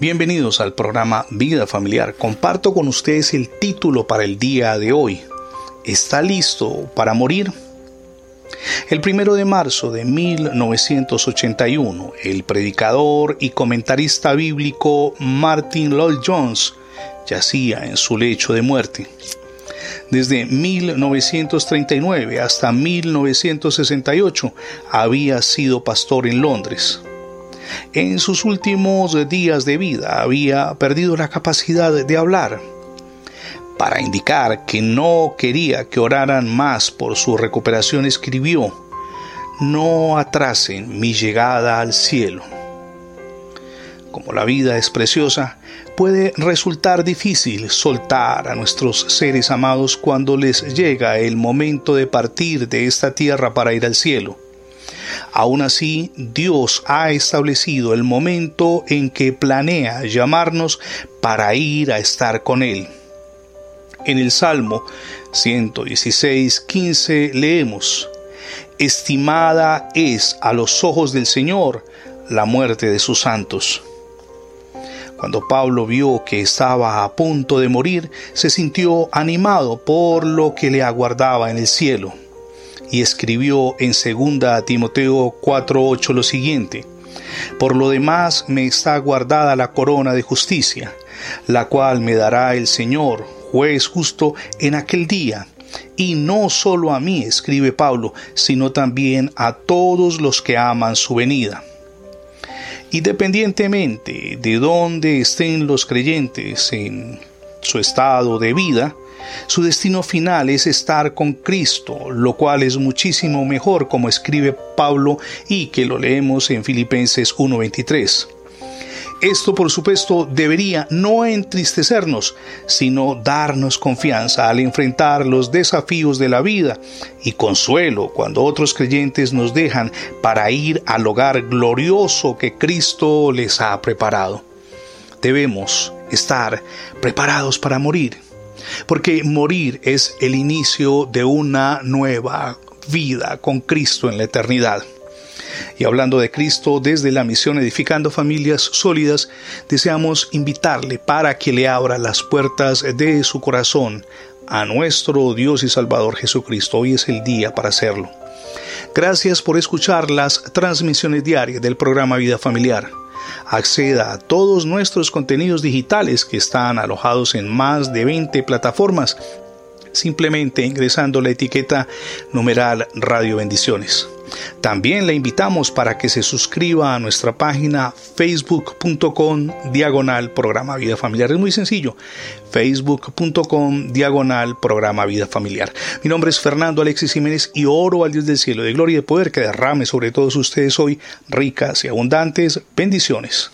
Bienvenidos al programa Vida Familiar. Comparto con ustedes el título para el día de hoy. ¿Está listo para morir? El primero de marzo de 1981, el predicador y comentarista bíblico Martin Lloyd Jones yacía en su lecho de muerte. Desde 1939 hasta 1968 había sido pastor en Londres. En sus últimos días de vida había perdido la capacidad de hablar. Para indicar que no quería que oraran más por su recuperación, escribió, No atrasen mi llegada al cielo. Como la vida es preciosa, puede resultar difícil soltar a nuestros seres amados cuando les llega el momento de partir de esta tierra para ir al cielo. Aún así, Dios ha establecido el momento en que planea llamarnos para ir a estar con Él. En el Salmo 116, 15 leemos, Estimada es a los ojos del Señor la muerte de sus santos. Cuando Pablo vio que estaba a punto de morir, se sintió animado por lo que le aguardaba en el cielo y escribió en 2 Timoteo 4:8 lo siguiente: Por lo demás me está guardada la corona de justicia, la cual me dará el Señor, juez justo, en aquel día. Y no solo a mí, escribe Pablo, sino también a todos los que aman su venida. Independientemente de dónde estén los creyentes en su estado de vida, su destino final es estar con Cristo, lo cual es muchísimo mejor como escribe Pablo y que lo leemos en Filipenses 1.23. Esto, por supuesto, debería no entristecernos, sino darnos confianza al enfrentar los desafíos de la vida y consuelo cuando otros creyentes nos dejan para ir al hogar glorioso que Cristo les ha preparado. Debemos estar preparados para morir porque morir es el inicio de una nueva vida con Cristo en la eternidad. Y hablando de Cristo desde la misión Edificando Familias Sólidas, deseamos invitarle para que le abra las puertas de su corazón a nuestro Dios y Salvador Jesucristo. Hoy es el día para hacerlo. Gracias por escuchar las transmisiones diarias del programa Vida Familiar acceda a todos nuestros contenidos digitales que están alojados en más de 20 plataformas simplemente ingresando la etiqueta numeral Radio Bendiciones. También le invitamos para que se suscriba a nuestra página facebook.com diagonal programa vida familiar. Es muy sencillo, facebook.com diagonal programa vida familiar. Mi nombre es Fernando Alexis Jiménez y oro al Dios del cielo de gloria y de poder que derrame sobre todos ustedes hoy ricas y abundantes bendiciones.